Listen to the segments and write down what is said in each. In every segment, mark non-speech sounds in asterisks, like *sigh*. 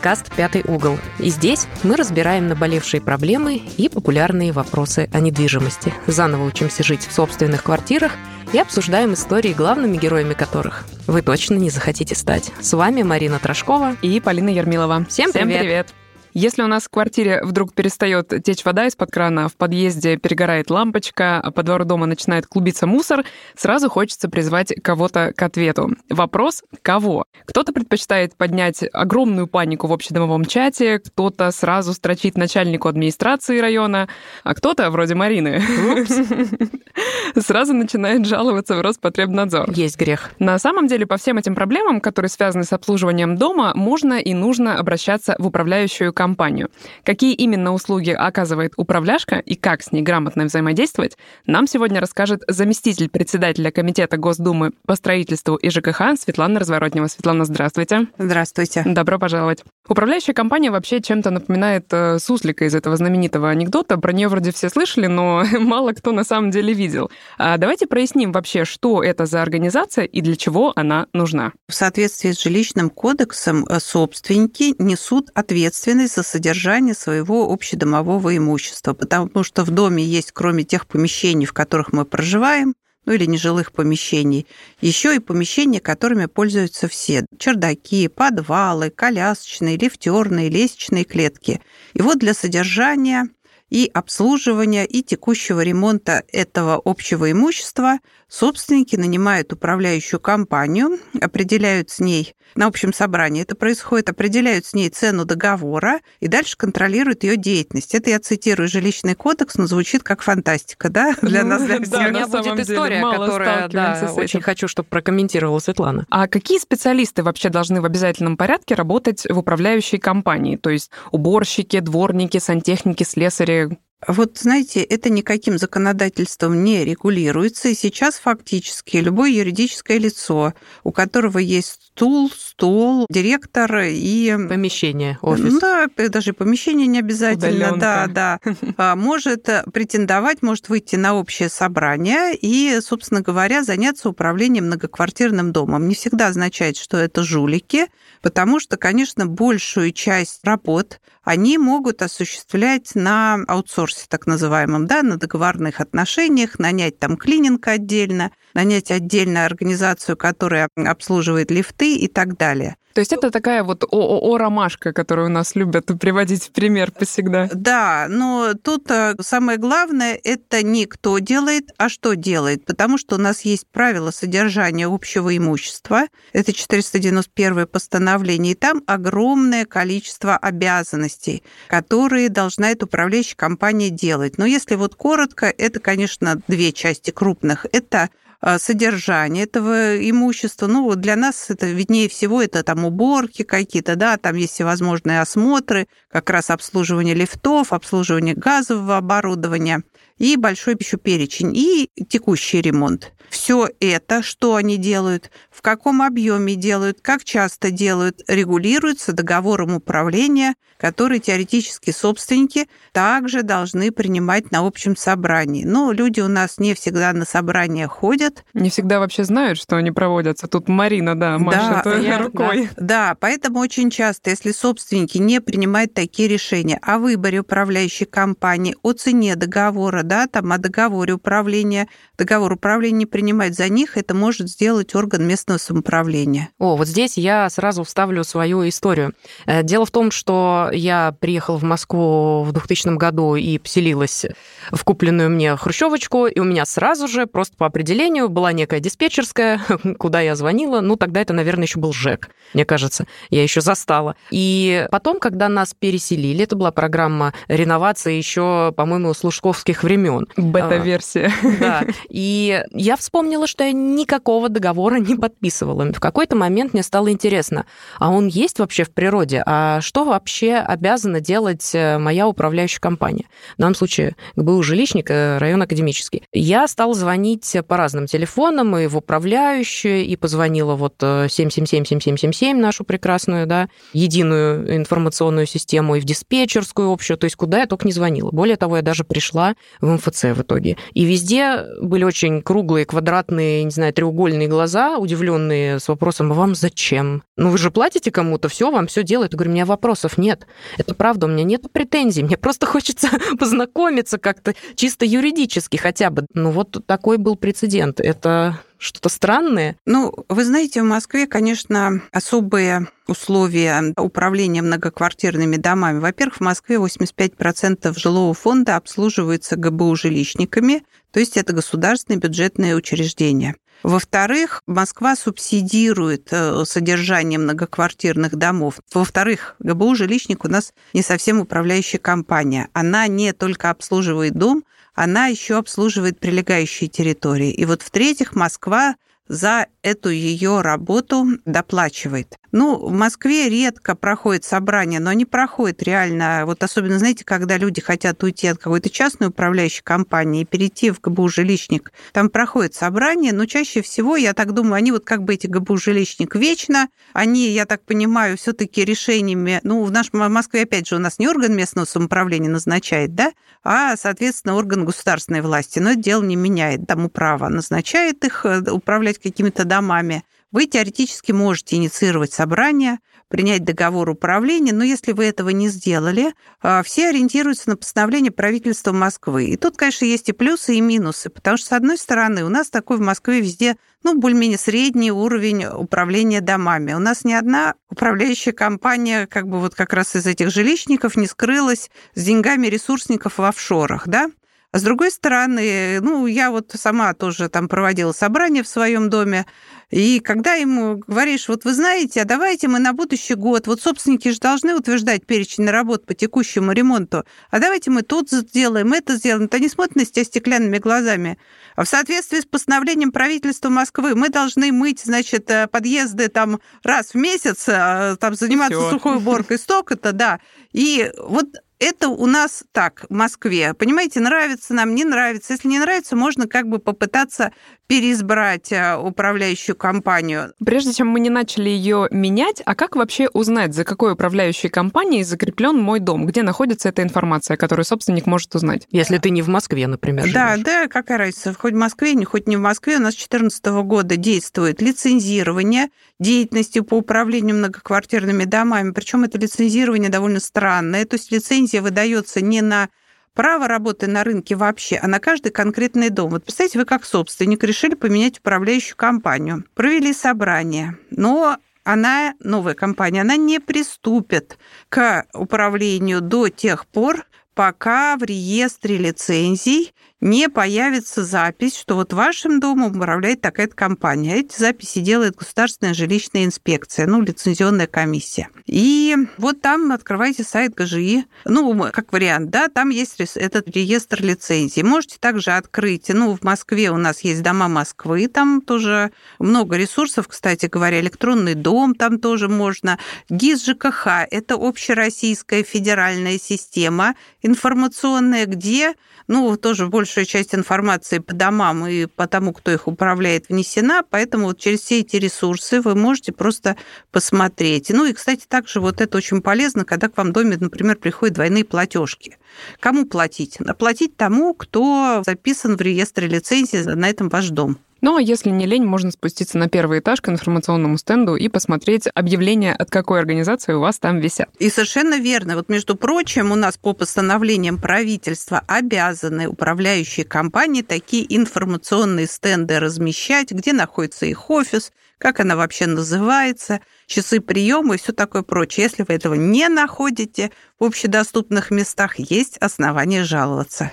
Подкаст «Пятый угол». И здесь мы разбираем наболевшие проблемы и популярные вопросы о недвижимости. Заново учимся жить в собственных квартирах и обсуждаем истории, главными героями которых вы точно не захотите стать. С вами Марина Трошкова и Полина Ермилова. Всем привет! Всем привет. Если у нас в квартире вдруг перестает течь вода из-под крана, в подъезде перегорает лампочка, а по двору дома начинает клубиться мусор, сразу хочется призвать кого-то к ответу. Вопрос — кого? Кто-то предпочитает поднять огромную панику в общедомовом чате, кто-то сразу строчит начальнику администрации района, а кто-то, вроде Марины, *laughs* сразу начинает жаловаться в Роспотребнадзор. Есть грех. На самом деле, по всем этим проблемам, которые связаны с обслуживанием дома, можно и нужно обращаться в управляющую компанию. Какие именно услуги оказывает управляшка и как с ней грамотно взаимодействовать, нам сегодня расскажет заместитель председателя Комитета Госдумы по строительству и ЖКХ Светлана Разворотнева. Светлана, здравствуйте. Здравствуйте. Добро пожаловать. Управляющая компания вообще чем-то напоминает э, суслика из этого знаменитого анекдота. Про нее вроде все слышали, но *laughs* мало кто на самом деле видел. А давайте проясним вообще, что это за организация и для чего она нужна. В соответствии с жилищным кодексом э, собственники несут ответственность за содержание своего общедомового имущества, потому что в доме есть, кроме тех помещений, в которых мы проживаем, ну или нежилых помещений, еще и помещения, которыми пользуются все. Чердаки, подвалы, колясочные, лифтерные, лестничные клетки. И вот для содержания и обслуживания и текущего ремонта этого общего имущества собственники нанимают управляющую компанию, определяют с ней на общем собрании это происходит, определяют с ней цену договора и дальше контролируют ее деятельность. Это я цитирую жилищный кодекс, но звучит как фантастика, да, для нас, для всех. У меня будет история, которая, да, очень хочу, чтобы прокомментировала Светлана. А какие специалисты вообще должны в обязательном порядке работать в управляющей компании? То есть уборщики, дворники, сантехники, слесари, вот, знаете, это никаким законодательством не регулируется, и сейчас фактически любое юридическое лицо, у которого есть стул, стол, директор и... Помещение, офис. Да, даже помещение не обязательно, Удаленка. да, да. *laughs* А, может претендовать, может выйти на общее собрание и, собственно говоря, заняться управлением многоквартирным домом. Не всегда означает, что это жулики, потому что, конечно, большую часть работ они могут осуществлять на аутсорсе, так называемом, да, на договорных отношениях, нанять там клининг отдельно, нанять отдельную организацию, которая обслуживает лифты и так далее. То есть это такая вот ООО «Ромашка», которую у нас любят приводить в пример всегда. Да, но тут э, самое главное – это не кто делает, а что делает, потому что у нас есть правила содержания общего имущества, это 491 постановление, и там огромное количество обязанностей, которые должна эта управляющая компания делать. Но если вот коротко, это, конечно, две части крупных. Это содержание этого имущества. Ну, для нас это виднее всего, это там уборки какие-то, да, там есть всевозможные осмотры, как раз обслуживание лифтов, обслуживание газового оборудования и большой еще перечень, и текущий ремонт. Все это, что они делают, в каком объеме делают, как часто делают, регулируется договором управления, который теоретически собственники также должны принимать на общем собрании. Но люди у нас не всегда на собрания ходят. Не всегда вообще знают, что они проводятся. Тут Марина, да, машет да, я, *laughs* рукой. Да, да, поэтому очень часто, если собственники не принимают такие решения о выборе управляющей компании, о цене договора, да, там о договоре управления, договор управления принимать за них, это может сделать орган местного самоуправления. О, вот здесь я сразу вставлю свою историю. Э, дело в том, что я приехала в Москву в 2000 году и поселилась в купленную мне хрущевочку, и у меня сразу же, просто по определению, была некая диспетчерская, *laughs* куда я звонила. Ну, тогда это, наверное, еще был ЖЭК, мне кажется. Я еще застала. И потом, когда нас переселили, это была программа реновации еще, по-моему, с лужковских времен. Бета-версия. Да. И я вспомнила, что я никакого договора не подписывала. В какой-то момент мне стало интересно, а он есть вообще в природе? А что вообще обязана делать э, моя управляющая компания? В данном случае ГБУ «Жилищник», э, район академический. Я стала звонить по разным телефоном и в управляющую, и позвонила вот 777-7777, нашу прекрасную, да, единую информационную систему, и в диспетчерскую общую, то есть куда я только не звонила. Более того, я даже пришла в МФЦ в итоге. И везде были очень круглые, квадратные, не знаю, треугольные глаза, удивленные с вопросом, а вам зачем? Ну вы же платите кому-то, все, вам все делают. Я говорю, у меня вопросов нет. Это правда, у меня нет претензий, мне просто *laughs* хочется познакомиться как-то чисто юридически хотя бы. Ну вот такой был прецедент. Это что-то странное? Ну, вы знаете, в Москве, конечно, особые условия управления многоквартирными домами. Во-первых, в Москве 85% жилого фонда обслуживается ГБУ жилищниками, то есть это государственные бюджетные учреждения. Во-вторых, Москва субсидирует э, содержание многоквартирных домов. Во-вторых, ГБУ «Жилищник» у нас не совсем управляющая компания. Она не только обслуживает дом, она еще обслуживает прилегающие территории. И вот в-третьих, Москва за эту ее работу доплачивает. Ну, в Москве редко проходят собрания, но они проходят реально. Вот особенно, знаете, когда люди хотят уйти от какой-то частной управляющей компании и перейти в ГБУ «Жилищник», там проходят собрания, но чаще всего, я так думаю, они вот как бы эти ГБУ «Жилищник» вечно, они, я так понимаю, все таки решениями, ну, в нашем в Москве, опять же, у нас не орган местного самоуправления назначает, да, а, соответственно, орган государственной власти. Но это дело не меняет. Там управа назначает их э, управлять какими-то домами. Вы теоретически можете инициировать собрание, принять договор управления, но если вы этого не сделали, а, все ориентируются на постановление правительства Москвы. И тут, конечно, есть и плюсы, и минусы, потому что, с одной стороны, у нас такой в Москве везде, ну, более-менее средний уровень управления домами. У нас ни одна управляющая компания, как бы вот как раз из этих жилищников, не скрылась с деньгами ресурсников в офшорах, да? А с другой стороны, ну, я вот сама тоже там проводила собрание в своем доме, и когда ему говоришь, вот вы знаете, а давайте мы на будущий год, вот собственники же должны утверждать перечень работ по текущему ремонту, а давайте мы тут сделаем, это сделаем, то они смотрят на тебя стеклянными глазами. А в соответствии с постановлением правительства Москвы мы должны мыть, значит, э, подъезды там раз в месяц, э, там заниматься сухой уборкой столько-то, да. И вот это у нас так, в Москве. Понимаете, нравится нам, не нравится. Если не нравится, можно как бы попытаться переизбрать э, управляющую компанию. Прежде чем мы не начали ее менять, а как вообще узнать, за какой управляющей компанией закреплен мой дом? Где находится эта информация, которую собственник может узнать? Если ты не в Москве, например. Да, живешь. да, какая разница, хоть в Москве, хоть не в Москве. У нас с 2014 года действует лицензирование деятельности по управлению многоквартирными домами. Причем это лицензирование довольно странное. То есть лицензия выдается не на право работы на рынке вообще, а на каждый конкретный дом. Вот представьте, вы как собственник решили поменять управляющую компанию, провели собрание, но она, новая компания, она не приступит к управлению до тех пор, пока в реестре лицензий не появится запись, что вот вашим домом управляет такая-то компания. Эти записи делает государственная жилищная инспекция, ну, лицензионная комиссия. И вот там открывайте сайт ГЖИ, ну, как вариант, да, там есть этот реестр лицензий. Можете также открыть, ну, в Москве у нас есть дома Москвы, там тоже много ресурсов, кстати говоря, электронный дом там тоже можно. ГИС ЖКХ – это общероссийская федеральная система информационная, где ну, тоже большая часть информации по домам и по тому, кто их управляет, внесена, поэтому вот через все эти ресурсы вы можете просто посмотреть. Ну и, кстати, также вот это очень полезно, когда к вам в доме, например, приходят двойные платежки. Кому платить? Платить тому, кто записан в реестре лицензии на этом ваш дом. Ну а если не лень, можно спуститься на первый этаж к информационному стенду и посмотреть объявления, от какой организации у вас там висят. И совершенно верно. Вот, между прочим, у нас по постановлениям правительства обязаны управляющие компании такие информационные стенды размещать, где находится их офис, как она вообще называется, часы приема и все такое прочее. Если вы этого не находите в общедоступных местах, есть основания жаловаться.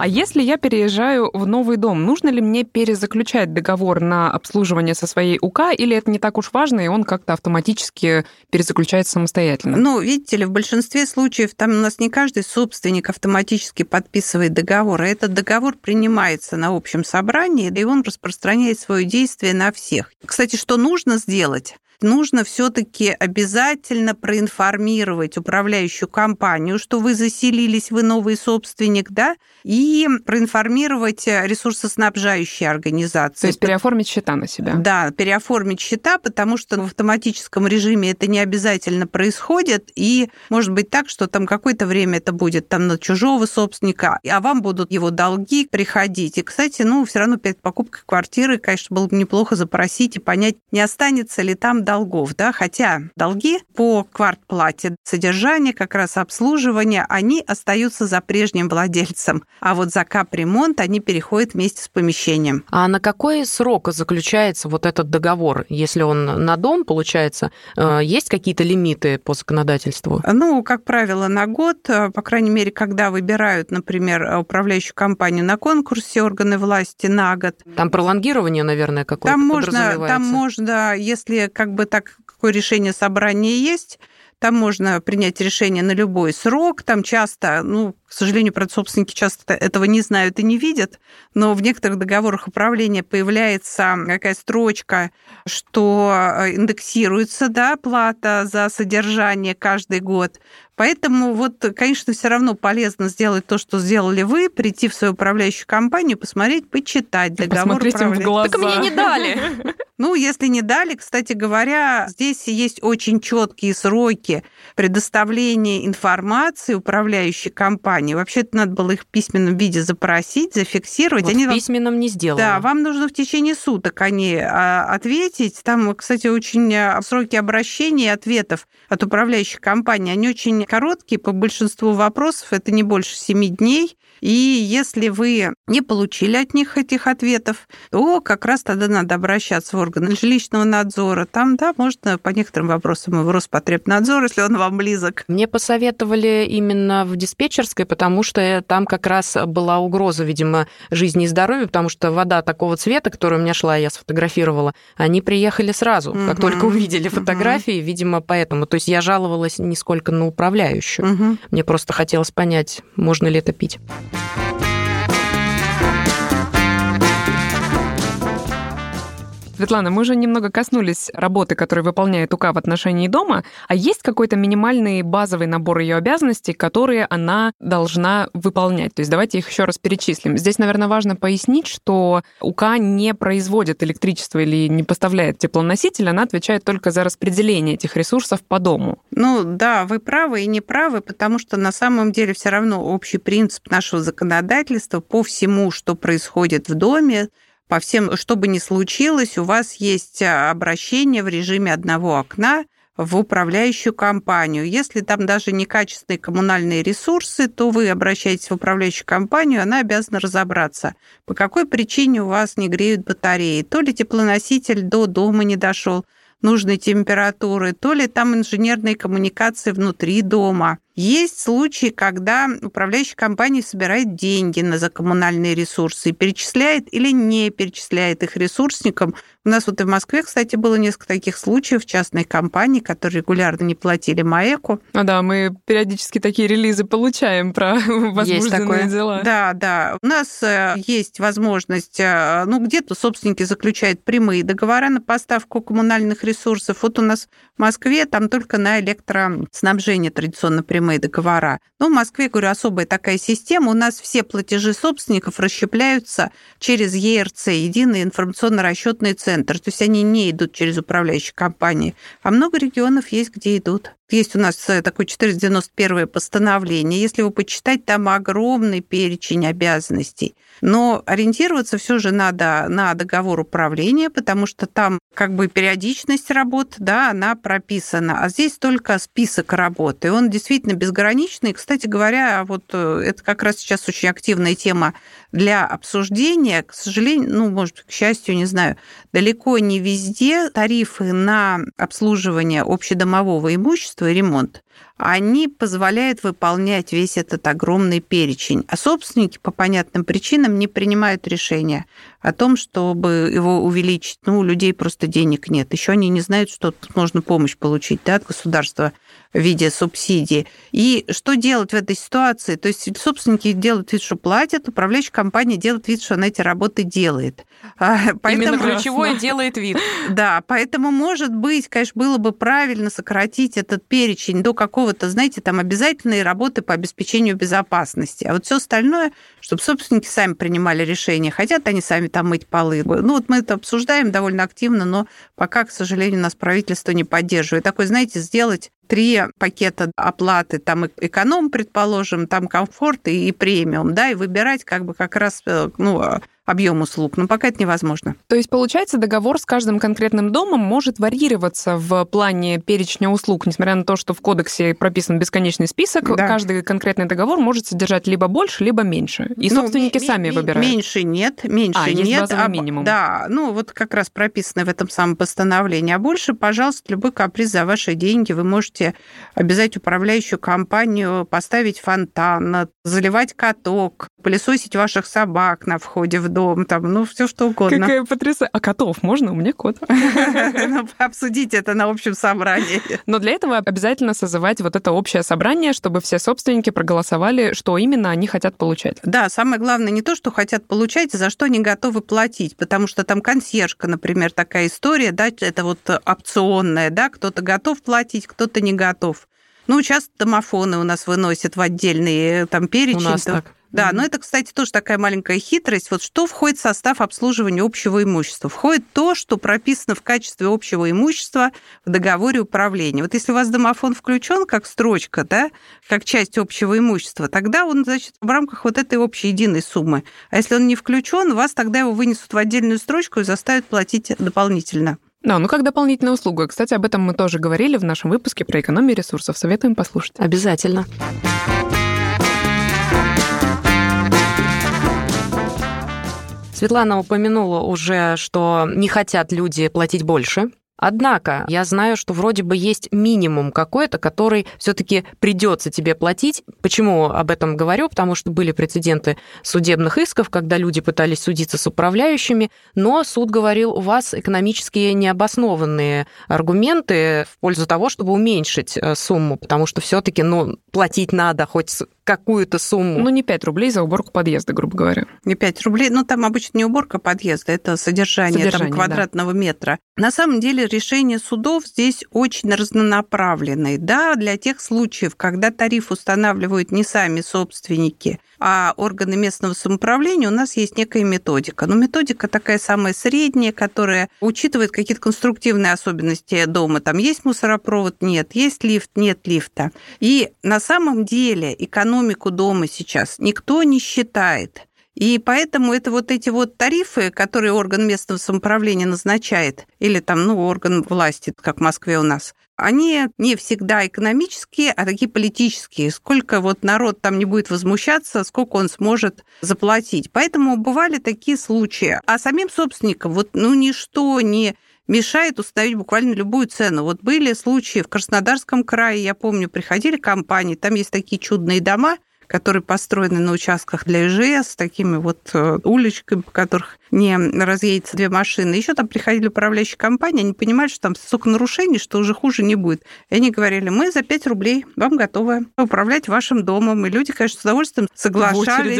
А если я переезжаю в новый дом, нужно ли мне перезаключать договор на обслуживание со своей УК, или это не так уж важно, и он как-то автоматически перезаключается самостоятельно? Ну, видите ли, в большинстве случаев там у нас не каждый собственник автоматически подписывает договор, а этот договор принимается на общем собрании, и он распространяет свое действие на всех. Кстати, что нужно сделать? Нужно все-таки обязательно проинформировать управляющую компанию, что вы заселились, вы новый собственник, да, и проинформировать ресурсоснабжающие организации. То есть переоформить счета на себя. Да, переоформить счета, потому что в автоматическом режиме это не обязательно происходит, и может быть так, что там какое-то время это будет там на чужого собственника, а вам будут его долги приходить. И, кстати, ну, все равно перед покупкой квартиры, конечно, было бы неплохо запросить и понять, не останется ли там долгов, да, хотя долги по квартплате, содержание, как раз обслуживание, они остаются за прежним владельцем, а вот за капремонт они переходят вместе с помещением. А на какой срок заключается вот этот договор? Если он на дом, получается, э, есть какие-то лимиты по законодательству? Ну, как правило, на год, э, по крайней мере, когда выбирают, например, управляющую компанию на конкурсе органы власти на год. Там пролонгирование, наверное, какое-то там можно, там можно, если как бы так какое решение собрания есть, там можно принять решение на любой срок. Там часто, ну, к сожалению, собственники часто этого не знают и не видят, но в некоторых договорах управления появляется какая строчка, что э, индексируется да, плата за содержание каждый год. Поэтому вот, конечно, все равно полезно сделать то, что сделали вы, прийти в свою управляющую компанию, посмотреть, почитать договор Посмотрите в глаза. Так мне не дали. *laughs* Ну, если не дали, кстати говоря, здесь есть очень четкие сроки предоставления информации управляющей компании. Вообще-то надо было их в письменном виде запросить, зафиксировать. Вот они в письменном вам... не сделали. Да, вам нужно в течение суток они а, ответить. Там, кстати, очень а, сроки обращения и ответов от управляющих компаний, они очень короткие по большинству вопросов, это не больше семи дней. И если вы не получили от них этих ответов, то как раз тогда надо обращаться в органы жилищного надзора. Там, да, можно по некоторым вопросам и в Роспотребнадзор, если он вам близок. Мне посоветовали именно в диспетчерской, потому что там как раз была угроза, видимо, жизни и здоровью, потому что вода такого цвета, которая у меня шла, я сфотографировала, они приехали сразу, угу. как только увидели фотографии, угу. видимо, поэтому. То есть я жаловалась не сколько на управляющую. Угу. Мне просто хотелось понять, можно ли это пить. Thank you. Светлана, мы уже немного коснулись работы, которую выполняет УК в отношении дома, а есть какой-то минимальный базовый набор ее обязанностей, которые она должна выполнять? То есть давайте их еще раз перечислим. Здесь, наверное, важно пояснить, что УК не производит электричество или не поставляет теплоноситель, она отвечает только за распределение этих ресурсов по дому. Ну да, вы правы и не правы, потому что на самом деле все равно общий принцип нашего законодательства по всему, что происходит в доме, по всем, что бы ни случилось, у вас есть а, обращение в режиме одного окна в управляющую компанию. Если там даже некачественные коммунальные ресурсы, то вы обращаетесь в управляющую компанию, она обязана разобраться, по какой причине у вас не греют батареи. То ли теплоноситель до дома не дошел нужной температуры, то ли там инженерные коммуникации внутри дома – есть случаи, когда управляющая компания собирает деньги на закоммунальные ресурсы и перечисляет или не перечисляет их ресурсникам. У нас вот и в Москве, кстати, было несколько таких случаев частной компании, которые регулярно не платили МАЭКу. А да, мы периодически такие релизы получаем про *laughs* возбужденные дела. Да, да. У нас э, есть возможность, э, ну, где-то собственники заключают прямые договора на поставку коммунальных ресурсов. Вот у нас в Москве там только на электроснабжение традиционно прямые прямые договора. Но в Москве, говорю, особая такая система. У нас все платежи собственников расщепляются через ЕРЦ, Единый информационно-расчетный центр. То есть они не идут через управляющие компании. А много регионов есть, где идут. Есть у нас э, такое 491 постановление. Если вы почитать, там огромный перечень обязанностей. Но ориентироваться все же надо на договор управления, потому что там как бы периодичность работ, да, она прописана. А здесь только список работы. И он действительно безграничный. Кстати говоря, вот э, это как раз сейчас очень активная тема для обсуждения. К сожалению, ну, может, к счастью, не знаю, далеко не везде тарифы на обслуживание общедомового имущества и ремонт они позволяют выполнять весь этот огромный перечень. А собственники по понятным причинам не принимают решения о том, чтобы его увеличить. Ну, у людей просто денег нет. Еще они не знают, что тут можно помощь получить да, от государства в виде субсидий. И что делать в этой ситуации? То есть собственники делают вид, что платят, управляющая компания делает вид, что она эти работы делает. А, поэтому... Именно *laughs* ключевое делает вид. Да, поэтому, может быть, конечно, было бы правильно сократить этот перечень до какого-то, знаете, там обязательные работы по обеспечению безопасности. А вот все остальное, чтобы собственники сами принимали решения, хотят они сами там мыть полы. Ну вот мы это обсуждаем довольно активно, но пока, к сожалению, нас правительство не поддерживает. Такой, знаете, сделать три пакета оплаты, там эконом, предположим, там комфорт и премиум, да, и выбирать как бы как раз э, ну, объем услуг, но пока это невозможно. То есть, получается, договор с каждым конкретным домом может варьироваться в плане перечня услуг, несмотря на то, что в кодексе прописан бесконечный список, да. каждый конкретный договор может содержать либо больше, либо меньше. И ну, собственники ми- сами ми- выбирают. Меньше нет, меньше а, нет. А, минимум. Да, ну вот как раз прописано в этом самом постановлении. А больше, пожалуйста, любой каприз за ваши деньги вы можете обязать управляющую компанию поставить фонтан, заливать каток, пылесосить ваших собак на входе в дом, там, ну, все что угодно. Какая потрясающая. А котов можно? У меня кот. *laughs* Ну, обсудить это на общем собрании. Но для этого обязательно созывать вот это общее собрание, чтобы все собственники проголосовали, что именно они хотят получать. Да, самое главное не то, что хотят получать, за что они готовы платить, потому что там консьержка, например, такая история, да, это вот опционная, да, кто-то готов платить, кто-то не готов. Ну, часто домофоны у нас выносят в отдельный там перечень. У нас так. Да, mm-hmm. но это, кстати, тоже такая маленькая хитрость. Вот что входит в состав обслуживания общего имущества? Входит то, что прописано в качестве общего имущества в договоре управления. Вот если у вас домофон включен как строчка, да, как часть общего имущества, тогда он, значит, в рамках вот этой общей единой суммы. А если он не включен, вас тогда его вынесут в отдельную строчку и заставят платить дополнительно. Да, ну как дополнительная услуга. Кстати, об этом мы тоже говорили в нашем выпуске про экономию ресурсов. Советуем послушать. Обязательно. Светлана упомянула уже, что не хотят люди платить больше Однако я знаю, что вроде бы есть минимум какой-то, который все-таки придется тебе платить. Почему об этом говорю? Потому что были прецеденты судебных исков, когда люди пытались судиться с управляющими, но суд говорил, у вас экономически необоснованные аргументы в пользу того, чтобы уменьшить э, сумму, потому что все-таки ну, платить надо хоть какую-то сумму. Ну, не 5 рублей за уборку подъезда, грубо говоря. Не 5 рублей. Ну, там обычно не уборка подъезда, это содержание, содержание там, квадратного да. метра. На самом деле решения судов здесь очень разнонаправленные. Да, для тех случаев, когда тариф устанавливают не сами собственники, а органы местного самоуправления, у нас есть некая методика. Но методика такая самая средняя, которая учитывает какие-то конструктивные особенности дома. Там есть мусоропровод? Нет. Есть лифт? Нет лифта. И на самом деле экономику дома сейчас никто не считает. И поэтому это вот эти вот тарифы, которые орган местного самоуправления назначает, или там, ну, орган власти, как в Москве у нас, они не всегда экономические, а такие политические. Сколько вот народ там не будет возмущаться, сколько он сможет заплатить. Поэтому бывали такие случаи. А самим собственникам вот ну ничто не мешает установить буквально любую цену. Вот были случаи в Краснодарском крае, я помню, приходили компании, там есть такие чудные дома, которые построены на участках для ИЖС, с такими вот э, уличками, по которых не разъедется две машины. Еще там приходили управляющие компании, они понимали, что там столько нарушений, что уже хуже не будет. И они говорили, мы за 5 рублей вам готовы управлять вашим домом. И люди, конечно, с удовольствием соглашались.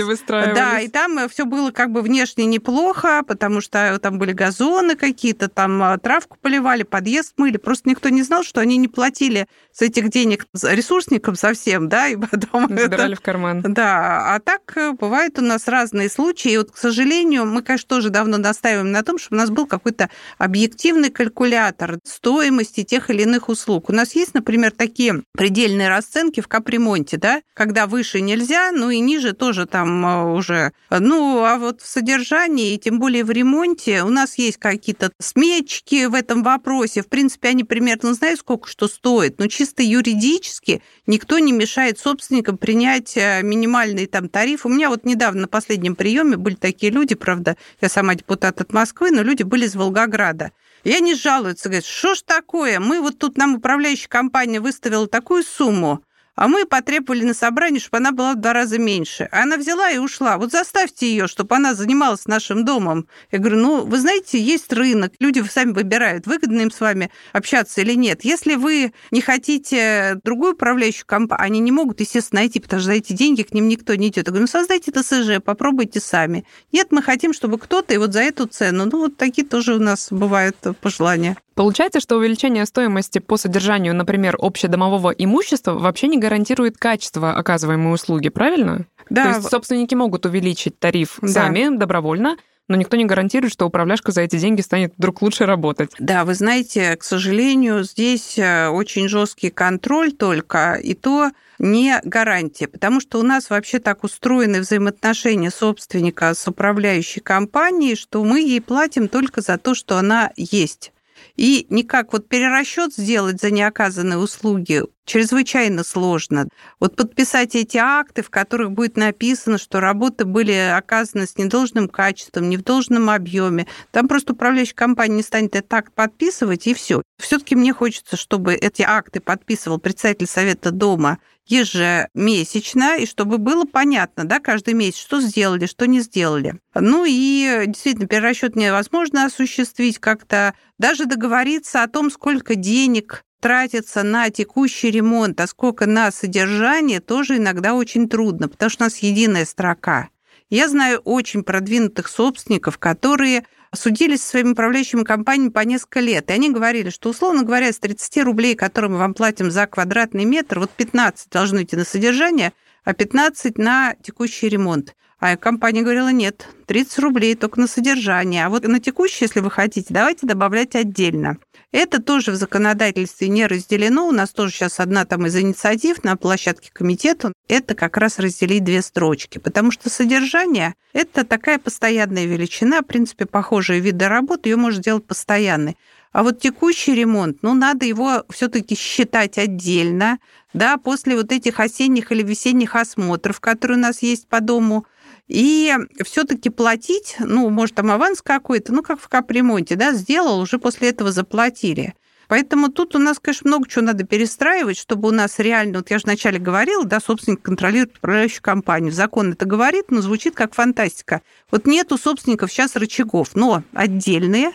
Да, и там э, все было как бы внешне неплохо, потому что там были газоны какие-то, там э, травку поливали, подъезд мыли. Просто никто не знал, что они не платили с этих денег ресурсникам совсем, да, и потом... Забирали это... в карман. Да, а так э, бывают у нас разные случаи. И вот, к сожалению, мы, конечно, тоже давно настаиваем на том, чтобы у нас был какой-то объективный калькулятор стоимости тех или иных услуг. У нас есть, например, такие предельные расценки в капремонте, да, когда выше нельзя, ну и ниже тоже там а, уже. Ну, а вот в содержании, и тем более в ремонте, у нас есть какие-то сметчики в этом вопросе. В принципе, они примерно знают, сколько что стоит, но чисто юридически никто не мешает собственникам принять э, минимальный там тариф. У меня вот недавно на последнем приеме были такие люди, правда, я сама депутат от Москвы, но люди были из Волгограда. И они жалуются, говорят, что ж такое, мы вот тут, нам управляющая компания выставила такую сумму, а мы потребовали на собрании, чтобы она была в два раза меньше. Она взяла и ушла. Вот заставьте ее, чтобы она занималась нашим домом. Я говорю, ну, вы знаете, есть рынок, люди сами выбирают, выгодно им с вами общаться или нет. Если вы не хотите другую управляющую компанию, они не могут, естественно, найти, потому что за эти деньги к ним никто не идет. Я говорю, ну, создайте ТСЖ, попробуйте сами. Нет, мы хотим, чтобы кто-то, и вот за эту цену. Ну, вот такие тоже у нас бывают пожелания. Получается, что увеличение стоимости по содержанию, например, общедомового имущества вообще не гарантирует качество оказываемой услуги, правильно? Да. То есть собственники могут увеличить тариф да. сами добровольно, но никто не гарантирует, что управляшка за эти деньги станет вдруг лучше работать. Да, вы знаете, к сожалению, здесь э, очень жесткий контроль только, и то не гарантия, потому что у нас вообще так устроены взаимоотношения собственника с управляющей компанией, что мы ей платим только за то, что она есть. И никак вот перерасчет сделать за неоказанные услуги чрезвычайно сложно. Вот подписать эти акты, в которых будет написано, что работы были оказаны с недолжным качеством, не в должном объеме, там просто управляющая компания не станет этот акт подписывать, и все. Все-таки мне хочется, чтобы эти акты подписывал председатель Совета Дома ежемесячно, и чтобы было понятно, да, каждый месяц, что сделали, что не сделали. Ну и действительно, перерасчет невозможно осуществить как-то, даже договориться о том, сколько денег тратится на текущий ремонт, а сколько на содержание, тоже иногда очень трудно, потому что у нас единая строка. Я знаю очень продвинутых собственников, которые судились со своими управляющими компаниями по несколько лет. И они говорили, что, условно говоря, с 30 рублей, которые мы вам платим за квадратный метр, вот 15 должны идти на содержание, а 15 на текущий ремонт. А компания говорила, нет, 30 рублей только на содержание. А вот на текущий, если вы хотите, давайте добавлять отдельно. Это тоже в законодательстве не разделено. У нас тоже сейчас одна там из инициатив на площадке комитета. Это как раз разделить две строчки, потому что содержание – это такая постоянная величина, в принципе, похожие виды работы, ее можно делать постоянной. А вот текущий ремонт, ну, надо его все-таки считать отдельно, да, после вот этих осенних или весенних осмотров, которые у нас есть по дому – и все-таки платить, ну, может, там аванс какой-то, ну, как в капремонте, да, сделал, уже после этого заплатили. Поэтому тут у нас, конечно, много чего надо перестраивать, чтобы у нас реально, вот я же вначале говорила, да, собственник контролирует управляющую компанию. Закон это говорит, но звучит как фантастика. Вот нет у собственников сейчас рычагов, но отдельные,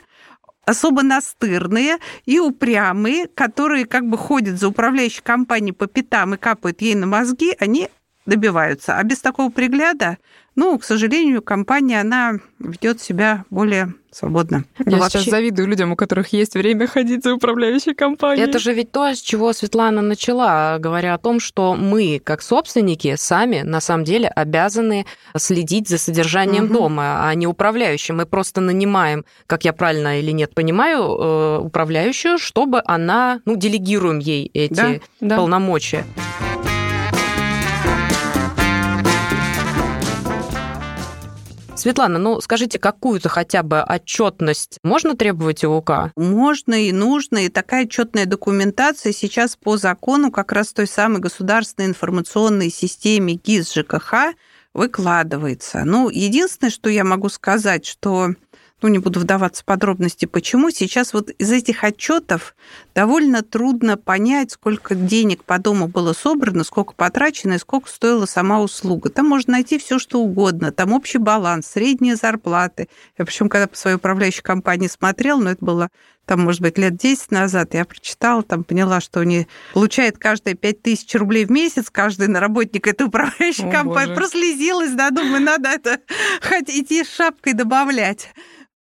особо настырные и упрямые, которые как бы ходят за управляющей компанией по пятам и капают ей на мозги, они добиваются. А без такого пригляда ну, к сожалению, компания, она ведет себя более свободно. Я Но вообще... сейчас завидую людям, у которых есть время *laughs* ходить за управляющей компанией. Это же ведь то, с чего Светлана начала, говоря о том, что мы, как собственники, сами на самом деле обязаны следить за содержанием угу. дома, а не управляющим. Мы просто нанимаем, как я правильно или нет понимаю, э, управляющую, чтобы она, ну, делегируем ей эти да, полномочия. Да. Светлана, ну скажите, какую-то хотя бы отчетность можно требовать УК? Можно и нужно, и такая отчетная документация сейчас по закону как раз той самой государственной информационной системе ГИС ЖКХ выкладывается. Ну, единственное, что я могу сказать, что ну, не буду вдаваться в подробности, почему. Сейчас вот из этих отчетов довольно трудно понять, сколько денег по дому было собрано, сколько потрачено и сколько стоила сама услуга. Там можно найти все, что угодно. Там общий баланс, средние зарплаты. Я причем, когда по своей управляющей компании смотрел, но это было там, может быть, лет 10 назад, я прочитала, там поняла, что они получают каждые 5 тысяч рублей в месяц, каждый на работник этой управляющей О, компании. Боже. Прослезилась, да, думаю, надо это *laughs* хоть идти с шапкой добавлять.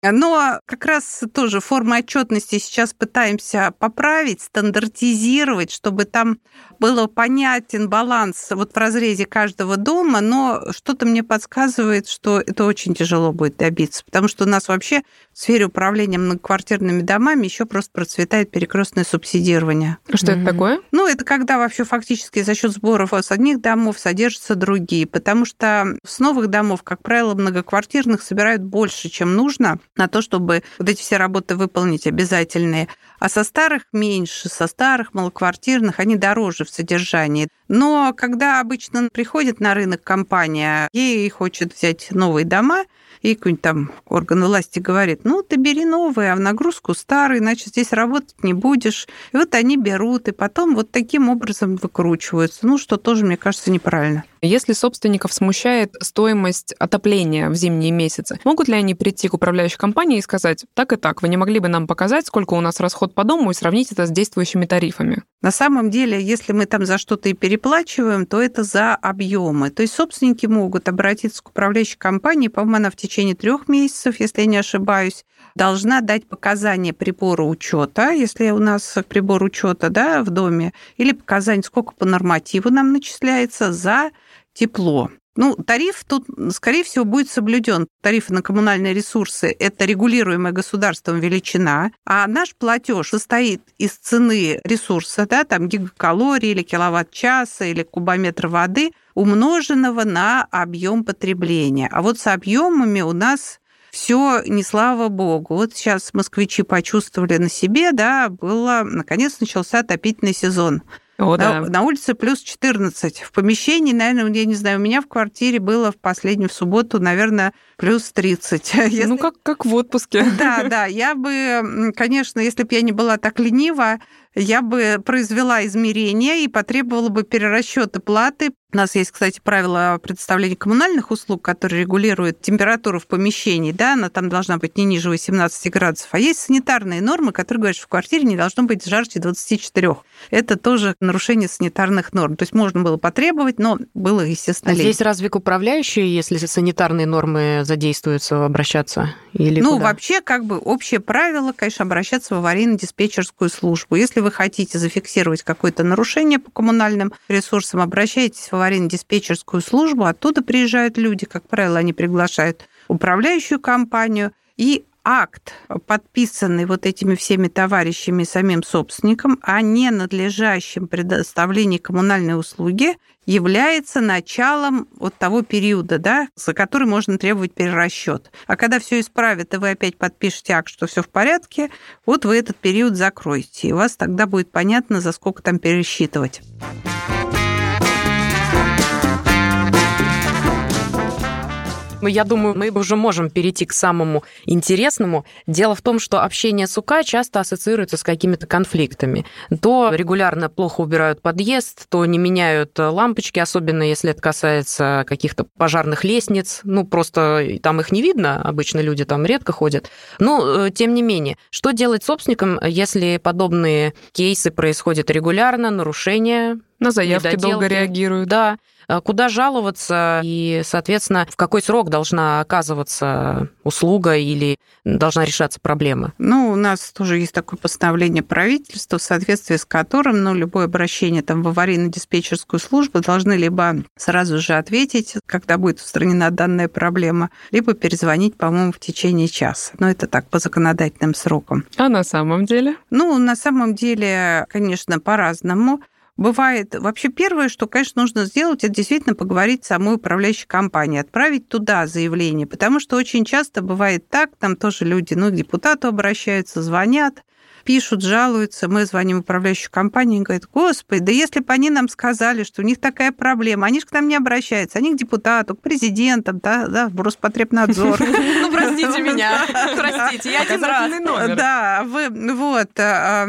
Но как раз тоже формы отчетности сейчас пытаемся поправить, стандартизировать, чтобы там был понятен баланс вот в разрезе каждого дома, но что-то мне подсказывает, что это очень тяжело будет добиться, потому что у нас вообще в сфере управления многоквартирными домами еще просто процветает перекрестное субсидирование. Что mm-hmm. это такое? Ну, это когда вообще фактически за счет сборов с одних домов содержатся другие, потому что с новых домов, как правило, многоквартирных собирают больше, чем нужно, на то, чтобы вот эти все работы выполнить обязательные. А со старых меньше, со старых малоквартирных они дороже в содержании. Но когда обычно приходит на рынок компания, ей хочет взять новые дома, и какой-нибудь там орган власти говорит, ну, ты бери новые, а в нагрузку старый, иначе здесь работать не будешь. И вот они берут, и потом вот таким образом выкручиваются. Ну, что тоже, мне кажется, неправильно. Если собственников смущает стоимость отопления в зимние месяцы, могут ли они прийти к управляющей компании и сказать, так и так, вы не могли бы нам показать, сколько у нас расход по дому и сравнить это с действующими тарифами? На самом деле, если мы там за что-то и переплачиваем, то это за объемы. То есть собственники могут обратиться к управляющей компании, по-моему, она в течение трех месяцев, если я не ошибаюсь, должна дать показания прибора учета, если у нас прибор учета да, в доме, или показания, сколько по нормативу нам начисляется за тепло. Ну, тариф тут, скорее всего, будет соблюден. Тарифы на коммунальные ресурсы – это регулируемая государством величина, а наш платеж состоит из цены ресурса, да, там гигакалории или киловатт-часа или кубометра воды, умноженного на объем потребления. А вот с объемами у нас все не слава богу. Вот сейчас москвичи почувствовали на себе, да, было, наконец начался отопительный сезон. О, на, да. на улице плюс 14. В помещении, наверное, я не знаю, у меня в квартире было в последнюю в субботу, наверное, плюс 30. *laughs* Если... Ну, как, как в отпуске. Да, да. Я бы, конечно, если бы я не была так ленива, я бы произвела измерения и потребовала бы перерасчета платы. У нас есть, кстати, правило представления коммунальных услуг, которые регулируют температуру в помещении, да, она там должна быть не ниже 18 градусов. А есть санитарные нормы, которые говорят, что в квартире не должно быть жарче 24. Это тоже нарушение санитарных норм. То есть можно было потребовать, но было, естественно, а Здесь разве к управляющей, если санитарные нормы задействуются, обращаться? Или ну, куда? вообще, как бы общее правило, конечно, обращаться в аварийно-диспетчерскую службу. Если вы хотите зафиксировать какое-то нарушение по коммунальным ресурсам, обращайтесь в аварийно-диспетчерскую службу, оттуда приезжают люди, как правило, они приглашают управляющую компанию, и акт, подписанный вот этими всеми товарищами, самим собственником, о ненадлежащем предоставлении коммунальной услуги является началом вот того периода, да, за который можно требовать перерасчет. А когда все исправят, и вы опять подпишете акт, что все в порядке, вот вы этот период закроете, и у вас тогда будет понятно, за сколько там пересчитывать. Я думаю, мы уже можем перейти к самому интересному. Дело в том, что общение с УК часто ассоциируется с какими-то конфликтами. То регулярно плохо убирают подъезд, то не меняют лампочки, особенно если это касается каких-то пожарных лестниц. Ну, просто там их не видно, обычно люди там редко ходят. Но, э, тем не менее, что делать собственникам, если подобные кейсы происходят регулярно, нарушения на заявки долго реагируют. Да. А куда жаловаться и, соответственно, в какой срок должна оказываться услуга или должна решаться проблема? Ну, у нас тоже есть такое постановление правительства, в соответствии с которым ну, любое обращение там, в аварийно-диспетчерскую службу должны либо сразу же ответить, когда будет устранена данная проблема, либо перезвонить, по-моему, в течение часа. Но это так, по законодательным срокам. А на самом деле? Ну, на самом деле, конечно, по-разному бывает... Вообще первое, что, конечно, нужно сделать, это действительно поговорить с самой управляющей компанией, отправить туда заявление, потому что очень часто бывает так, там тоже люди, ну, к депутату обращаются, звонят, пишут, жалуются, мы звоним управляющей компании и говорят, господи, да если бы они нам сказали, что у них такая проблема, они же к нам не обращаются, они к депутату, к президентам, да, да в Роспотребнадзор. *laughs* Ну, простите *laughs* меня, простите, я один раз. Да, вы, вот, а,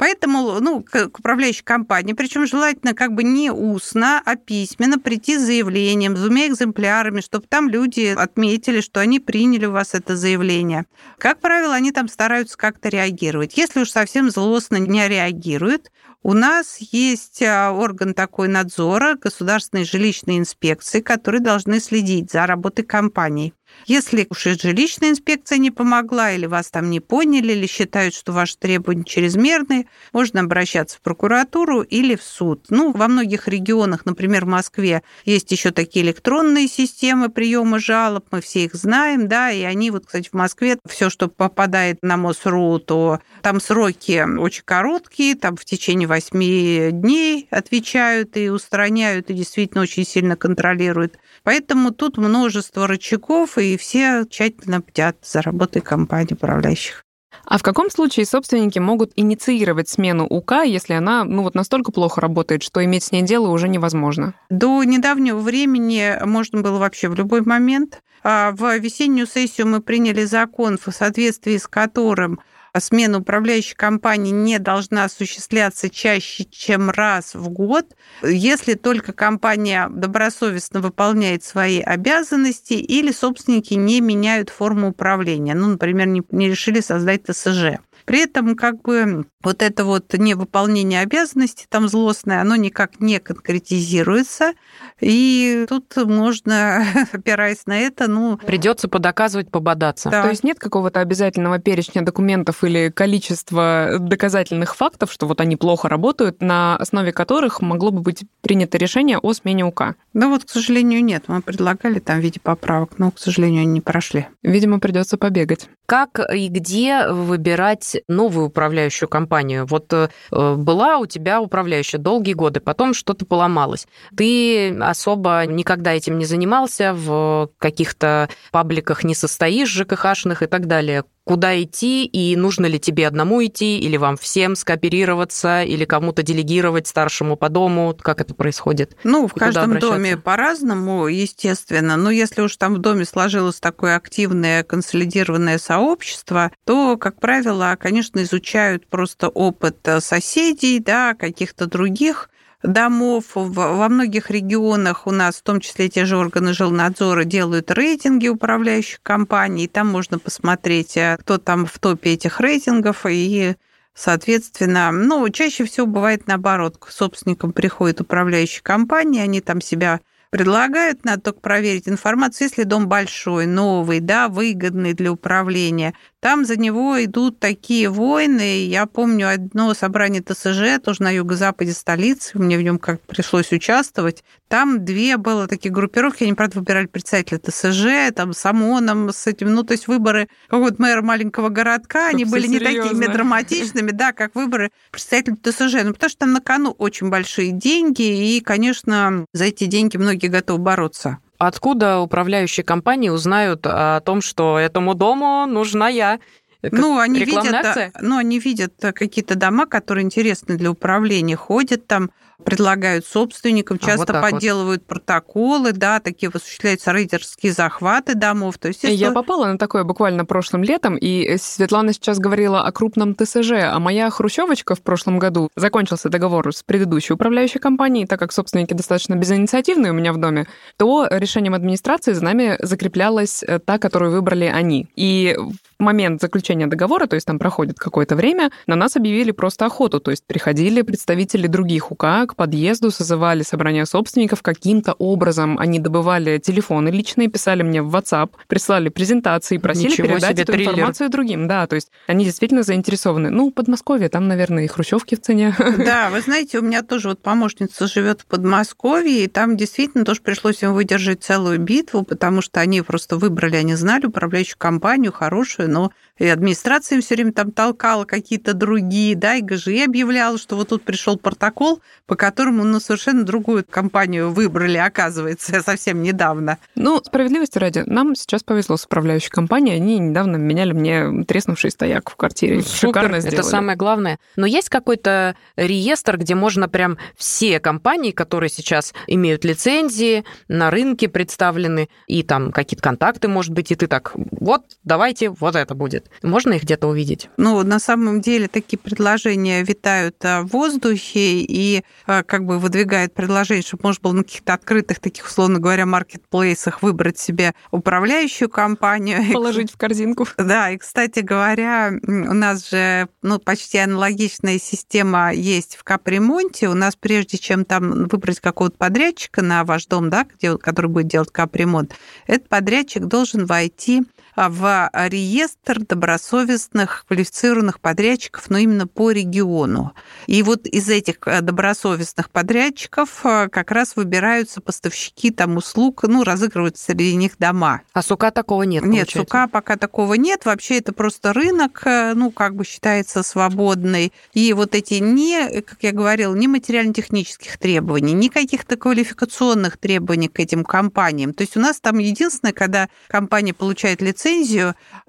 Поэтому, ну, к управляющей компании, причем желательно как бы не устно, а письменно прийти с заявлением, с двумя экземплярами, чтобы там люди отметили, что они приняли у вас это заявление. Как правило, они там стараются как-то реагировать. Если уж совсем злостно не реагируют, у нас есть а, орган такой надзора, государственной жилищной инспекции, которые должны следить за работой компаний. Если уж и жилищная инспекция не помогла, или вас там не поняли, или считают, что ваши требования чрезмерные, можно обращаться в прокуратуру или в суд. Ну, во многих регионах, например, в Москве, есть еще такие электронные системы приема жалоб, мы все их знаем, да, и они вот, кстати, в Москве все, что попадает на МОСРУ, то там сроки очень короткие, там в течение 8 дней отвечают и устраняют, и действительно очень сильно контролируют. Поэтому тут множество рычагов, и все тщательно бдят за работой компании управляющих. А в каком случае собственники могут инициировать смену УК, если она ну, вот настолько плохо работает, что иметь с ней дело уже невозможно? До недавнего времени можно было вообще в любой момент. А в весеннюю сессию мы приняли закон, в соответствии с которым смена управляющей компании не должна осуществляться чаще, чем раз в год, если только компания добросовестно выполняет свои обязанности или собственники не меняют форму управления. Ну, например, не, не решили создать ТСЖ. При этом как бы вот это вот невыполнение обязанностей там злостное, оно никак не конкретизируется. И тут можно, *laughs* опираясь на это, ну... Придется подоказывать, пободаться. Да. То есть нет какого-то обязательного перечня документов или количества доказательных фактов, что вот они плохо работают, на основе которых могло бы быть принято решение о смене УК? Ну вот, к сожалению, нет. Мы предлагали там в виде поправок, но, к сожалению, они не прошли. Видимо, придется побегать. Как и где выбирать новую управляющую компанию? Вот э, была у тебя управляющая долгие годы, потом что-то поломалось. Ты особо никогда этим не занимался, в каких-то пабликах не состоишь, ЖКХшных и так далее куда идти, и нужно ли тебе одному идти, или вам всем скооперироваться, или кому-то делегировать старшему по дому, как это происходит? Ну, в каждом доме по-разному, естественно, но если уж там в доме сложилось такое активное консолидированное сообщество, то, как правило, конечно, изучают просто опыт соседей, да, каких-то других домов. Во многих регионах у нас, в том числе те же органы жилнадзора, делают рейтинги управляющих компаний. Там можно посмотреть, э, кто там в топе этих рейтингов. И, соответственно, ну, чаще всего бывает наоборот. К собственникам приходит управляющая компания, они там себя предлагают, надо только проверить информацию, если дом большой, новый, да, выгодный для управления, там за него идут такие войны. Я помню одно собрание ТСЖ, тоже на юго-западе столицы, мне в нем как пришлось участвовать. Там две было такие группировки, они, правда, выбирали представителя ТСЖ, там с ОМОНом, с этим, ну, то есть выборы какого-то мэра маленького городка, они были не такими *laughs* драматичными, да, как выборы представителя ТСЖ, ну, потому что там на кону очень большие деньги, и, конечно, за эти деньги многие готовы бороться. Откуда управляющие компании узнают о том, что этому дому нужна я? Как ну, они видят, ну, они видят какие-то дома, которые интересны для управления, ходят там, предлагают собственникам, а, часто а вот подделывают вот. протоколы, да, такие осуществляются рейдерские захваты домов. То есть, Я попала на такое буквально прошлым летом, и Светлана сейчас говорила о крупном ТСЖ, а моя хрущевочка в прошлом году закончился договор с предыдущей управляющей компанией, так как собственники достаточно безинициативные у меня в доме, то решением администрации за нами закреплялась э, та, которую выбрали они. И момент заключения договора, то есть там проходит какое-то время, на нас объявили просто охоту, то есть приходили представители других УК, к подъезду, созывали собрание собственников каким-то образом. Они добывали телефоны личные, писали мне в WhatsApp, прислали презентации, просили Ничего передать эту триллер. информацию другим. Да, то есть они действительно заинтересованы. Ну, Подмосковье, там, наверное, и хрущевки в цене. Да, *laughs* вы знаете, у меня тоже вот помощница живет в Подмосковье, и там действительно тоже пришлось им выдержать целую битву, потому что они просто выбрали, они знали управляющую компанию хорошую, noe и администрация им все время там толкала какие-то другие, да, и ГЖИ объявляла, что вот тут пришел протокол, по которому ну, совершенно другую компанию выбрали, оказывается, *laughs* совсем недавно. Ну, справедливости ради, нам сейчас повезло с управляющей компанией. Они недавно меняли мне треснувший стояк в квартире. Супер, Шикарно сделали. это самое главное. Но есть какой-то реестр, где можно прям все компании, которые сейчас имеют лицензии, на рынке представлены, и там какие-то контакты, может быть, и ты так, вот, давайте, вот это будет. Можно их где-то увидеть? Ну, на самом деле такие предложения витают а, в воздухе, и а, как бы выдвигает предложение, чтобы можно было на каких-то открытых, таких, условно говоря, маркетплейсах выбрать себе управляющую компанию. Положить в корзинку. Да, и, кстати говоря, у нас же ну, почти аналогичная система есть в капремонте. У нас прежде чем там выбрать какого-то подрядчика на ваш дом, да, где, который будет делать капремонт, этот подрядчик должен войти в реестр добросовестных квалифицированных подрядчиков, но именно по региону. И вот из этих э, добросовестных подрядчиков э, как раз выбираются поставщики там услуг, ну, разыгрываются среди них дома. А сука такого нет, Нет, получается. сука пока такого нет. Вообще это просто рынок, э, ну, как бы считается свободный. И вот эти не, как я говорила, не материально-технических требований, ни каких-то квалификационных требований к этим компаниям. То есть у нас там единственное, когда компания получает лицензию,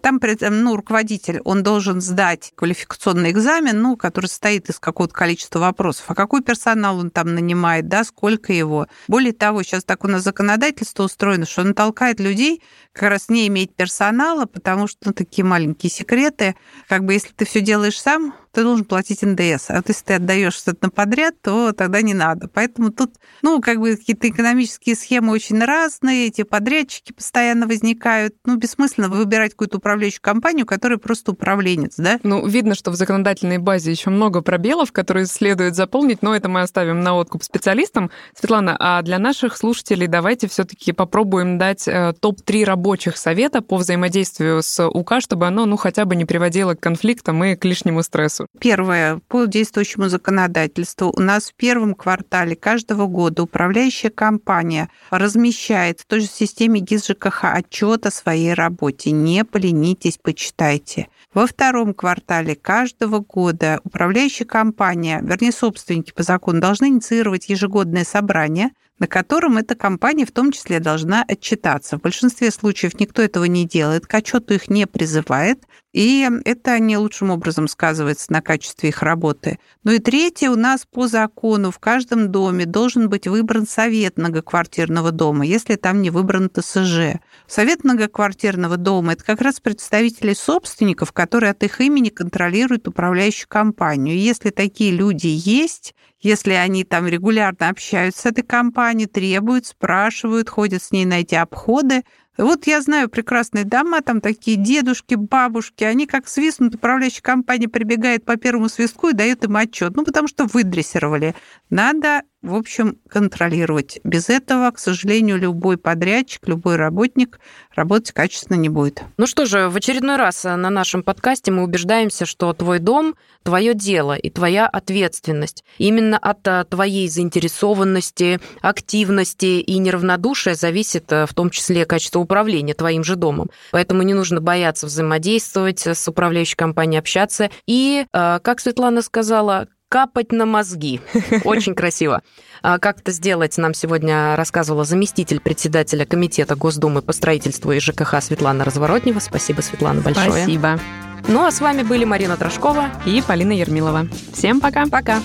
там ну, руководитель, он должен сдать квалификационный экзамен, ну, который состоит из какого-то количества вопросов. А какой персонал он там нанимает, да, сколько его. Более того, сейчас так у нас законодательство устроено, что он толкает людей как раз не иметь персонала, потому что ну, такие маленькие секреты. Как бы если ты все делаешь сам, ты должен платить НДС. А вот если ты отдаешь что-то на подряд, то тогда не надо. Поэтому тут, ну, как бы какие-то экономические схемы очень разные, эти подрядчики постоянно возникают. Ну, бессмысленно выбирать какую-то управляющую компанию, которая просто управленец, да? Ну, видно, что в законодательной базе еще много пробелов, которые следует заполнить, но это мы оставим на откуп специалистам. Светлана, а для наших слушателей давайте все-таки попробуем дать э, топ-3 рабочих совета по взаимодействию с УК, чтобы оно, ну, хотя бы не приводило к конфликтам и к лишнему стрессу вопросу. Первое. По действующему законодательству у нас в первом квартале каждого года управляющая компания размещает в той же системе ГИС ЖКХ отчет о своей работе. Не поленитесь, почитайте. Во втором квартале каждого года управляющая компания, вернее, собственники по закону, должны инициировать ежегодное собрание, на котором эта компания в том числе должна отчитаться. В большинстве случаев никто этого не делает, к отчету их не призывает, и это не лучшим образом сказывается на качестве их работы. Ну и третье, у нас по закону в каждом доме должен быть выбран совет многоквартирного дома, если там не выбран ТСЖ. Совет многоквартирного дома – это как раз представители собственников, которые от их имени контролируют управляющую компанию. И если такие люди есть, если они там регулярно общаются с этой компанией, требуют, спрашивают, ходят с ней на эти обходы, вот я знаю прекрасные дома, там такие дедушки, бабушки, они как свистнут, управляющая компания прибегает по первому свистку и дает им отчет, ну, потому что выдрессировали. Надо в общем, контролировать. Без этого, к сожалению, любой подрядчик, любой работник работать качественно не будет. Ну что же, в очередной раз на нашем подкасте мы убеждаемся, что твой дом – твое дело и твоя ответственность. Именно от э, твоей заинтересованности, активности и неравнодушия зависит э, в том числе качество управления твоим же домом. Поэтому не нужно бояться взаимодействовать с управляющей компанией, общаться. И, э, как Светлана сказала, капать на мозги. *laughs* Очень красиво. А как это сделать, нам сегодня рассказывала заместитель председателя Комитета Госдумы по строительству и ЖКХ Светлана Разворотнева. Спасибо, Светлана, большое. Спасибо. Ну а с вами были Марина Трошкова и Полина Ермилова. Всем пока. Пока.